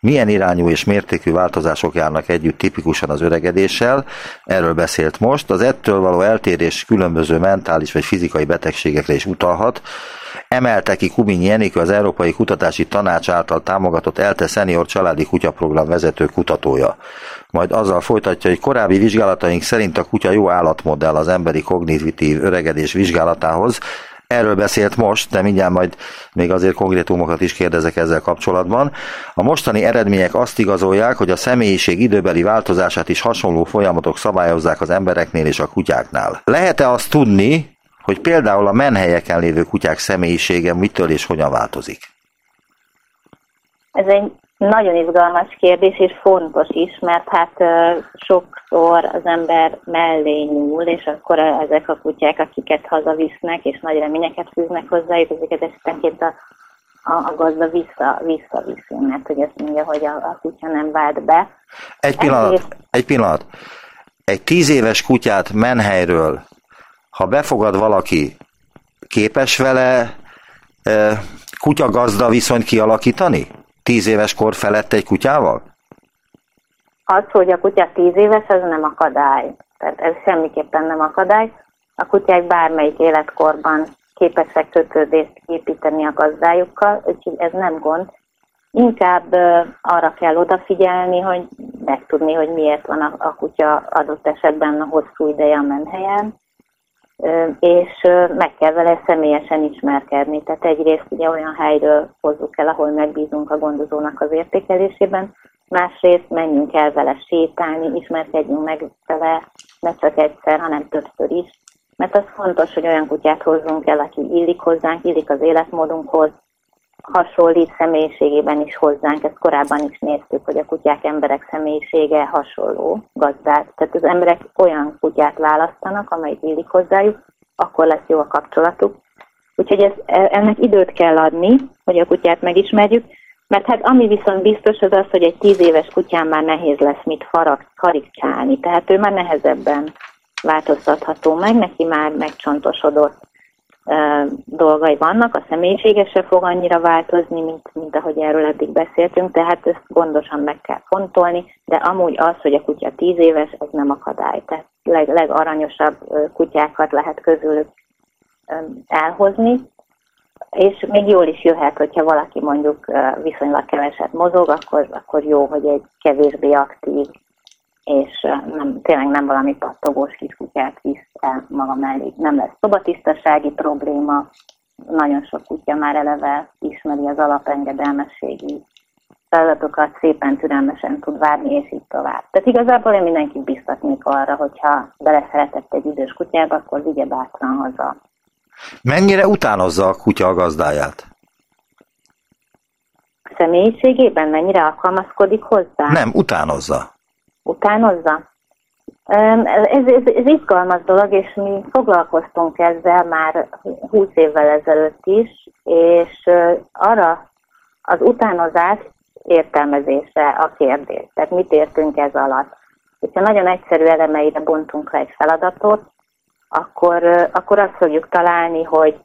milyen irányú és mértékű változások járnak együtt tipikusan az öregedéssel, erről beszélt most, az ettől való eltérés különböző mentális vagy fizikai betegségekre is utalhat, emelte ki Kubinyi Enikő az Európai Kutatási Tanács által támogatott ELTE Senior Családi Kutyaprogram vezető kutatója. Majd azzal folytatja, hogy korábbi vizsgálataink szerint a kutya jó állatmodell az emberi kognitív öregedés vizsgálatához, Erről beszélt most, de mindjárt majd még azért konkrétumokat is kérdezek ezzel kapcsolatban. A mostani eredmények azt igazolják, hogy a személyiség időbeli változását is hasonló folyamatok szabályozzák az embereknél és a kutyáknál. Lehet-e azt tudni, hogy például a menhelyeken lévő kutyák személyisége mitől és hogyan változik?
Ez egy nagyon izgalmas kérdés, és fontos is, mert hát sokszor az ember mellé nyúl, és akkor ezek a kutyák, akiket hazavisznek, és nagy reményeket fűznek hozzájuk, ezeket esetenként a, a, a gazda vissza, visszaviszi, mert hogy azt mondja, hogy a, a kutya nem vált be.
Egy pillanat, Ezért... egy pillanat. Egy tíz éves kutyát menhelyről ha befogad valaki, képes vele e, kutyagazda viszonyt kialakítani? Tíz éves kor felett egy kutyával?
Az, hogy a kutya tíz éves, ez nem akadály. Tehát ez semmiképpen nem akadály. A kutyák bármelyik életkorban képesek kötődést építeni a gazdájukkal, úgyhogy ez nem gond. Inkább arra kell odafigyelni, hogy megtudni, hogy miért van a, a kutya adott esetben a hosszú ideje a menhelyen, és meg kell vele személyesen ismerkedni. Tehát egyrészt ugye olyan helyről hozzuk el, ahol megbízunk a gondozónak az értékelésében, másrészt menjünk el vele sétálni, ismerkedjünk meg vele, ne csak egyszer, hanem többször is. Mert az fontos, hogy olyan kutyát hozzunk el, aki illik hozzánk, illik az életmódunkhoz, hasonlít személyiségében is hozzánk. Ezt korábban is néztük, hogy a kutyák emberek személyisége hasonló gazdák. Tehát az emberek olyan kutyát választanak, amelyik illik hozzájuk, akkor lesz jó a kapcsolatuk. Úgyhogy ez, ennek időt kell adni, hogy a kutyát megismerjük, mert hát ami viszont biztos az az, hogy egy tíz éves kutyán már nehéz lesz mit farag, karikcsálni, tehát ő már nehezebben változtatható meg, neki már megcsontosodott dolgai vannak, a személyisége se fog annyira változni, mint, mint ahogy erről eddig beszéltünk, tehát ezt gondosan meg kell fontolni, de amúgy az, hogy a kutya tíz éves, az nem akadály. Tehát leg, legaranyosabb kutyákat lehet közülük elhozni, és még jól is jöhet, hogyha valaki mondjuk viszonylag keveset mozog, akkor, akkor jó, hogy egy kevésbé aktív, és nem, tényleg nem valami pattogós kis kutyát visz kutya maga mellé nem lesz szobatisztasági probléma, nagyon sok kutya már eleve ismeri az alapengedelmességi feladatokat, szépen türelmesen tud várni, és így tovább. Tehát igazából én mindenkit biztatnék arra, hogyha beleszeretett egy idős kutyába, akkor vigye bátran haza.
Mennyire utánozza a kutya a gazdáját?
Személyiségében mennyire alkalmazkodik hozzá?
Nem, utánozza.
Utánozza? Ez, ez, ez izgalmas dolog, és mi foglalkoztunk ezzel már 20 évvel ezelőtt is, és arra az utánozás értelmezése a kérdés. Tehát mit értünk ez alatt? Hogyha nagyon egyszerű elemeire bontunk le egy feladatot, akkor, akkor azt fogjuk találni, hogy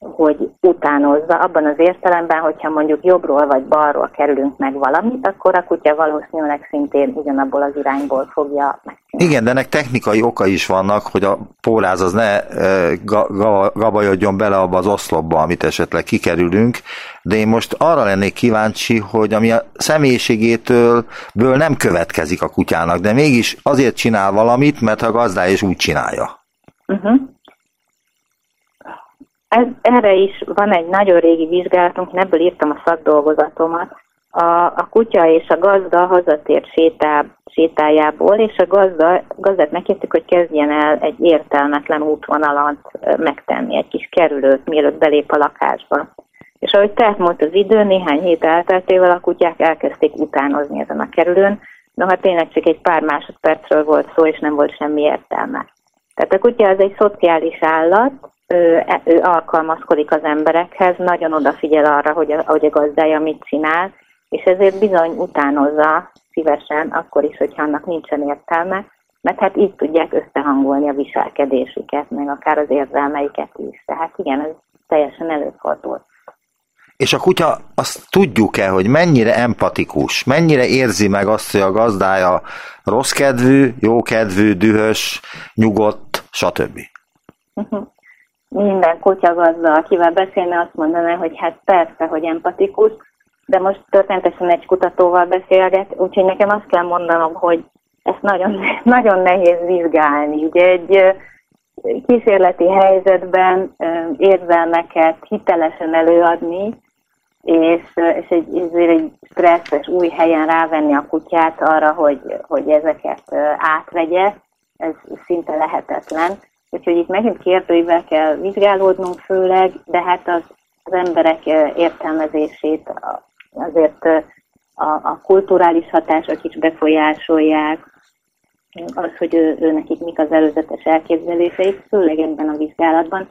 hogy utánozza, abban az értelemben, hogyha mondjuk jobbról vagy balról kerülünk meg valamit, akkor a kutya valószínűleg szintén ugyanabból az irányból fogja megcsinálni.
Igen, de ennek technikai oka is vannak, hogy a póráz az ne gabajodjon bele abba az oszlopba, amit esetleg kikerülünk, de én most arra lennék kíváncsi, hogy ami a személyiségétől ből nem következik a kutyának, de mégis azért csinál valamit, mert a gazdája is úgy csinálja. Uh-huh.
Ez, erre is van egy nagyon régi vizsgálatunk, ebből írtam a szakdolgozatomat. A, a kutya és a gazda hazatért sétá, sétájából, és a gazda, gazdát megkértük, hogy kezdjen el egy értelmetlen útvonalat megtenni, egy kis kerülőt, mielőtt belép a lakásba. És ahogy telt múlt az idő, néhány hét elteltével a kutyák elkezdték utánozni ezen a kerülőn, noha tényleg csak egy pár másodpercről volt szó, és nem volt semmi értelme. Tehát a kutya az egy szociális állat, ő, ő alkalmazkodik az emberekhez, nagyon odafigyel arra, hogy a, hogy a gazdája mit csinál, és ezért bizony utánozza szívesen, akkor is, hogyha annak nincsen értelme, mert hát így tudják összehangolni a viselkedésüket, meg akár az érzelmeiket is. Tehát igen, ez teljesen előfordul.
És a kutya, azt tudjuk-e, hogy mennyire empatikus, mennyire érzi meg azt, hogy a gazdája rossz kedvű, jó kedvű, dühös, nyugodt, stb.
Uh-huh minden kutyagazda, akivel beszélne, azt mondaná, hogy hát persze, hogy empatikus, de most történetesen egy kutatóval beszélget, úgyhogy nekem azt kell mondanom, hogy ezt nagyon, nagyon nehéz vizsgálni. Ugye egy kísérleti helyzetben érzelmeket hitelesen előadni, és, és egy, ezért egy stresszes új helyen rávenni a kutyát arra, hogy, hogy ezeket átvegye, ez szinte lehetetlen. Úgyhogy itt megint kérdőivel kell vizsgálódnunk főleg, de hát az, az emberek értelmezését azért a, a kulturális hatások is befolyásolják, az, hogy ő, ő nekik mik az előzetes elképzeléseik, főleg ebben a vizsgálatban.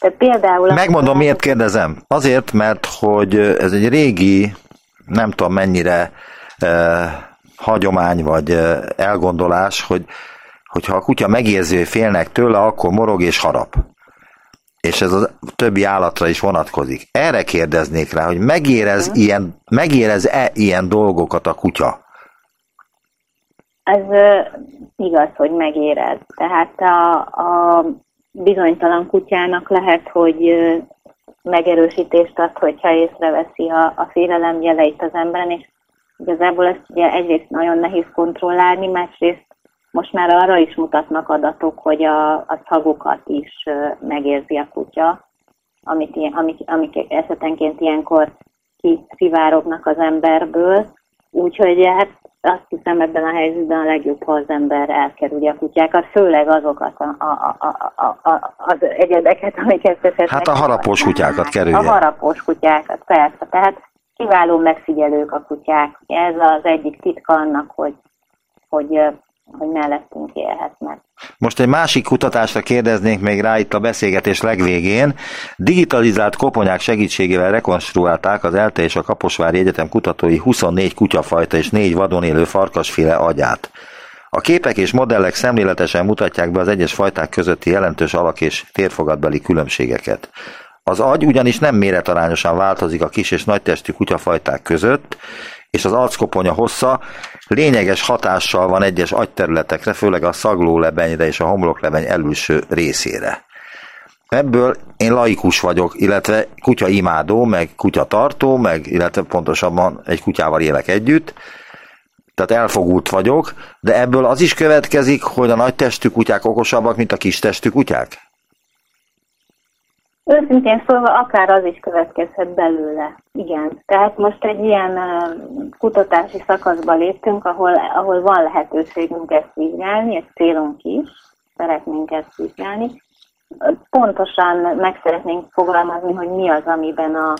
Tehát például...
Megmondom, miért kérdezem. Azért, mert hogy ez egy régi, nem tudom mennyire eh, hagyomány vagy eh, elgondolás, hogy hogyha a kutya megérzi, hogy félnek tőle, akkor morog és harap. És ez a többi állatra is vonatkozik. Erre kérdeznék rá, hogy megérez hmm. ilyen, megérez-e ilyen dolgokat a kutya?
Ez uh, igaz, hogy megérez. Tehát a, a bizonytalan kutyának lehet, hogy megerősítést ad, hogyha észreveszi a, a félelem jeleit az emberen, és igazából ezt ugye egyrészt nagyon nehéz kontrollálni, másrészt most már arra is mutatnak adatok, hogy a, a szagokat is megérzi a kutya, amit, amik, amik esetenként ilyenkor kiszivárognak az emberből. Úgyhogy hát azt hiszem ebben a helyzetben a legjobb, ha az ember elkerülje a kutyákat, főleg azokat a, a, a, a, a, az egyedeket, amiket esetleg...
Hát a harapós kutyákat kerülje.
A harapós kutyákat, persze. Tehát kiváló megfigyelők a kutyák. Ez az egyik titka annak, hogy, hogy hogy mellettünk élhetnek.
Most egy másik kutatásra kérdeznénk még rá itt a beszélgetés legvégén. Digitalizált koponyák segítségével rekonstruálták az ELTE és a Kaposvári Egyetem kutatói 24 kutyafajta és 4 vadon élő farkasféle agyát. A képek és modellek szemléletesen mutatják be az egyes fajták közötti jelentős alak- és térfogatbeli különbségeket. Az agy ugyanis nem méretarányosan változik a kis és nagytestű kutyafajták között, és az arckoponya hossza lényeges hatással van egyes agyterületekre, főleg a szaglólebenyre és a homloklebeny előső részére. Ebből én laikus vagyok, illetve kutya imádó, meg kutya tartó, meg illetve pontosabban egy kutyával élek együtt, tehát elfogult vagyok, de ebből az is következik, hogy a nagy testű kutyák okosabbak, mint a kis testű kutyák?
Őszintén szólva akár az is következhet belőle. Igen. Tehát most egy ilyen kutatási szakaszba léptünk, ahol, ahol van lehetőségünk ezt vizsgálni, ez célunk is, szeretnénk ezt vizsgálni. Pontosan meg szeretnénk fogalmazni, hogy mi az, amiben a,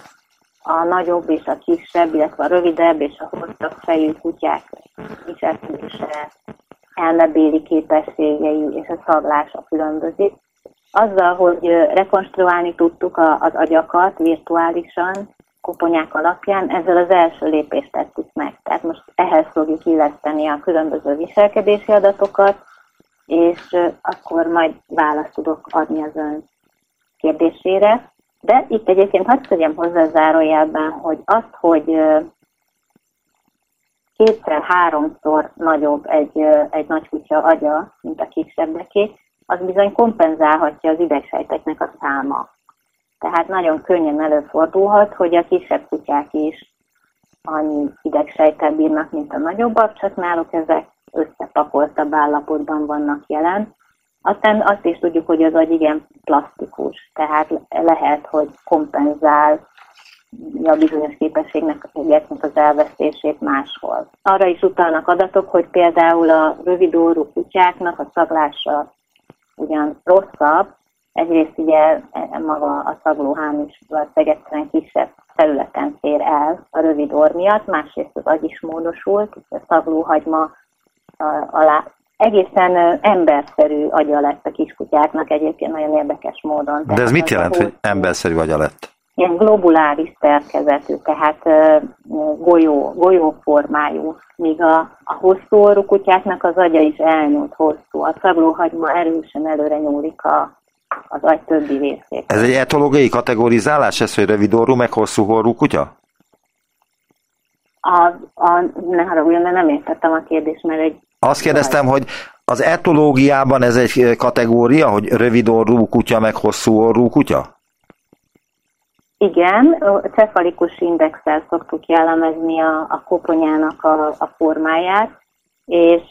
a nagyobb és a kisebb, illetve a rövidebb és a hosszabb fejű kutyák viselkedése, elmebéli képességei és a szaglása különbözik. Azzal, hogy rekonstruálni tudtuk az agyakat virtuálisan, koponyák alapján, ezzel az első lépést tettük meg. Tehát most ehhez fogjuk illeszteni a különböző viselkedési adatokat, és akkor majd választ tudok adni az ön kérdésére. De itt egyébként hadd tegyem hozzá zárójelben, hogy azt, hogy kétszer-háromszor nagyobb egy, egy nagy kutya agya, mint a kisebbeké, az bizony kompenzálhatja az idegsejteknek a száma. Tehát nagyon könnyen előfordulhat, hogy a kisebb kutyák is annyi idegsejtel bírnak, mint a nagyobbak, csak náluk ezek összepakoltabb állapotban vannak jelen. Aztán azt is tudjuk, hogy az agy igen plastikus, tehát lehet, hogy kompenzál a bizonyos képességnek az elvesztését máshol. Arra is utalnak adatok, hogy például a rövidórú kutyáknak a szaglása ugyan rosszabb, egyrészt ugye maga a szaglóhám is valószínűleg egyszerűen kisebb területen fér el a rövid orr miatt, másrészt az agy is módosult, a szaglóhagyma alá egészen emberszerű agya lett a kiskutyáknak egyébként nagyon érdekes módon.
De ez mit jelent, hogy emberszerű agya lett?
Ilyen globuláris szerkezetű, tehát golyó, golyóformájú, míg a, a hosszú orrú kutyáknak az agya is elnyúlt hosszú. A szaglóhagyma erősen előre nyúlik a, az agy többi részét.
Ez egy etológiai kategorizálás, ez, hogy rövid orrú, meg hosszú orrú kutya?
A, a, ne haragudjon, de nem értettem a kérdést, mert egy...
Azt kérdeztem, hogy az etológiában ez egy kategória, hogy rövid orrú kutya, meg hosszú orrú kutya?
Igen, a cefalikus indexel szoktuk jellemezni a, a koponyának a, a formáját, és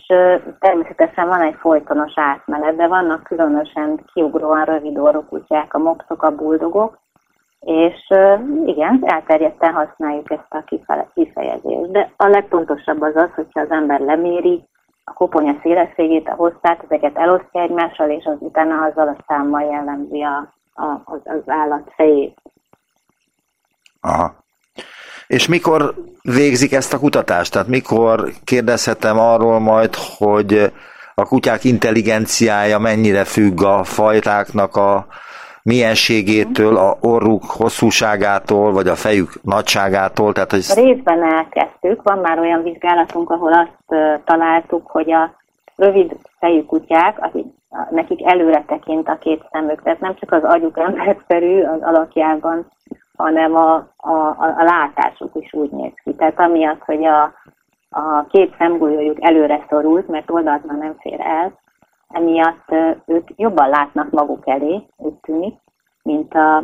természetesen van egy folytonos átmenet, de vannak különösen kiugróan rövid orrú kutyák, a mopszok, a buldogok, és igen, elterjedten használjuk ezt a kifejezést. De a legfontosabb az az, hogyha az ember leméri a koponya szélességét, a hosszát, ezeket elosztja egymással, és az utána azzal a számmal jellemzi a, a, az, az állat fejét.
Aha. És mikor végzik ezt a kutatást? Tehát mikor kérdezhetem arról majd, hogy a kutyák intelligenciája mennyire függ a fajtáknak a mienségétől, a orruk hosszúságától, vagy a fejük nagyságától? Tehát, hogy...
Részben elkezdtük, van már olyan vizsgálatunk, ahol azt találtuk, hogy a rövid fejű kutyák, akik, nekik előre tekint a két szemük, tehát nem csak az agyuk emberszerű az alakjában, hanem a, a, a, látásuk is úgy néz ki. Tehát amiatt, hogy a, a két szemgolyójuk előre szorult, mert oldalt nem fér el, emiatt ők jobban látnak maguk elé, úgy tűnik, mint a,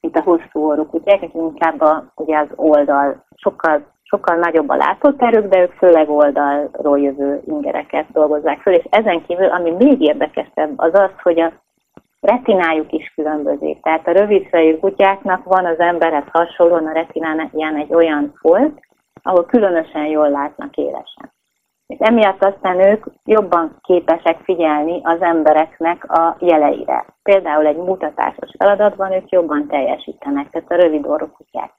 mint a hosszú orruk. Ugye inkább a, ugye az oldal, sokkal, sokkal nagyobb a látóterük, de ők főleg oldalról jövő ingereket dolgozzák föl, és ezen kívül, ami még érdekesebb, az az, hogy a retinájuk is különbözik. Tehát a rövidfejű kutyáknak van az emberhez hasonlóan a retinán egy olyan folt, ahol különösen jól látnak élesen. És emiatt aztán ők jobban képesek figyelni az embereknek a jeleire. Például egy mutatásos feladatban ők jobban teljesítenek, tehát a rövid orrú kutyák.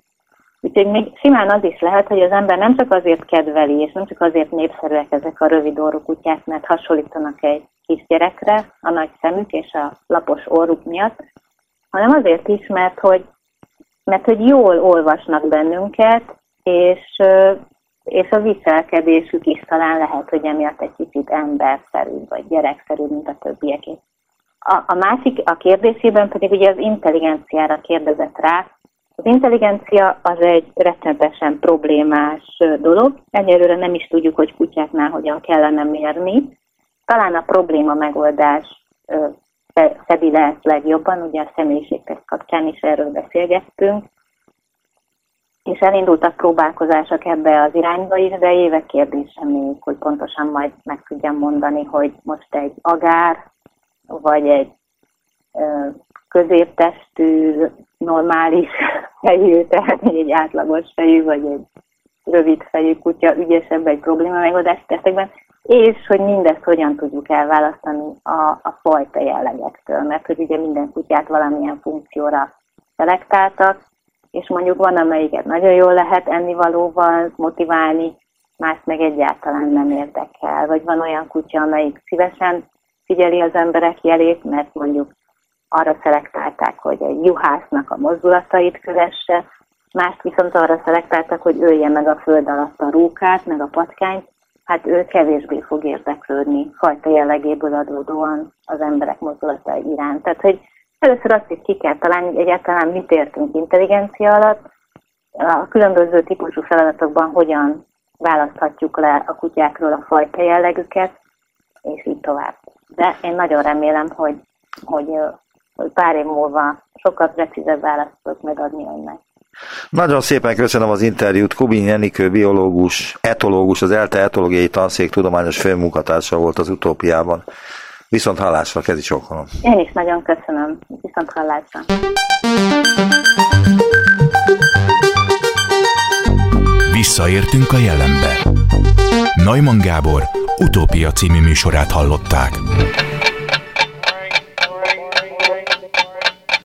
Úgyhogy még simán az is lehet, hogy az ember nem csak azért kedveli, és nem csak azért népszerűek ezek a rövid orrú kutyák, mert hasonlítanak egy kisgyerekre a nagy szemük és a lapos orruk miatt, hanem azért is, mert hogy, mert hogy jól olvasnak bennünket, és, és a viselkedésük is talán lehet, hogy emiatt egy kicsit emberszerű, vagy gyerekszerű, mint a többieké. A, a másik, a kérdésében pedig ugye az intelligenciára kérdezett rá. Az intelligencia az egy rettenetesen problémás dolog. Egyelőre nem is tudjuk, hogy kutyáknál hogyan kellene mérni. Talán a probléma megoldás szedi le legjobban, ugye a személyiségtest kapcsán is erről beszélgettünk. és elindultak próbálkozások ebbe az irányba is, de évek kérdése még, hogy pontosan majd meg tudjam mondani, hogy most egy agár, vagy egy középtestű, normális fejű, tehát egy átlagos fejű, vagy egy rövid fejű kutya ügyesebb egy probléma megoldási testekben, és hogy mindezt hogyan tudjuk elválasztani a, a fajta jellegektől, mert hogy ugye minden kutyát valamilyen funkcióra szelektáltak, és mondjuk van, amelyiket nagyon jól lehet ennivalóval motiválni, más meg egyáltalán nem érdekel. Vagy van olyan kutya, amelyik szívesen figyeli az emberek jelét, mert mondjuk arra szelektálták, hogy egy juhásznak a mozdulatait kövesse, mást viszont arra szelektáltak, hogy ölje meg a föld alatt a rókát, meg a patkányt, hát ő kevésbé fog érdeklődni fajta jellegéből adódóan az emberek mozdulatai iránt. Tehát, hogy először azt is ki kell találni, hogy egyáltalán mit értünk intelligencia alatt, a különböző típusú feladatokban hogyan választhatjuk le a kutyákról a fajta jellegüket, és így tovább. De én nagyon remélem, hogy, hogy, hogy pár év múlva sokkal precízebb választ tudok megadni önnek.
Nagyon szépen köszönöm az interjút. Kubin Jenikő, biológus, etológus, az ELTE etológiai tanszék tudományos főmunkatársa volt az utópiában. Viszont hallásra, kezi csókolom.
Én is nagyon köszönöm. Viszont hallásra.
Visszaértünk a jelenbe. Neumann Gábor utópia című műsorát hallották.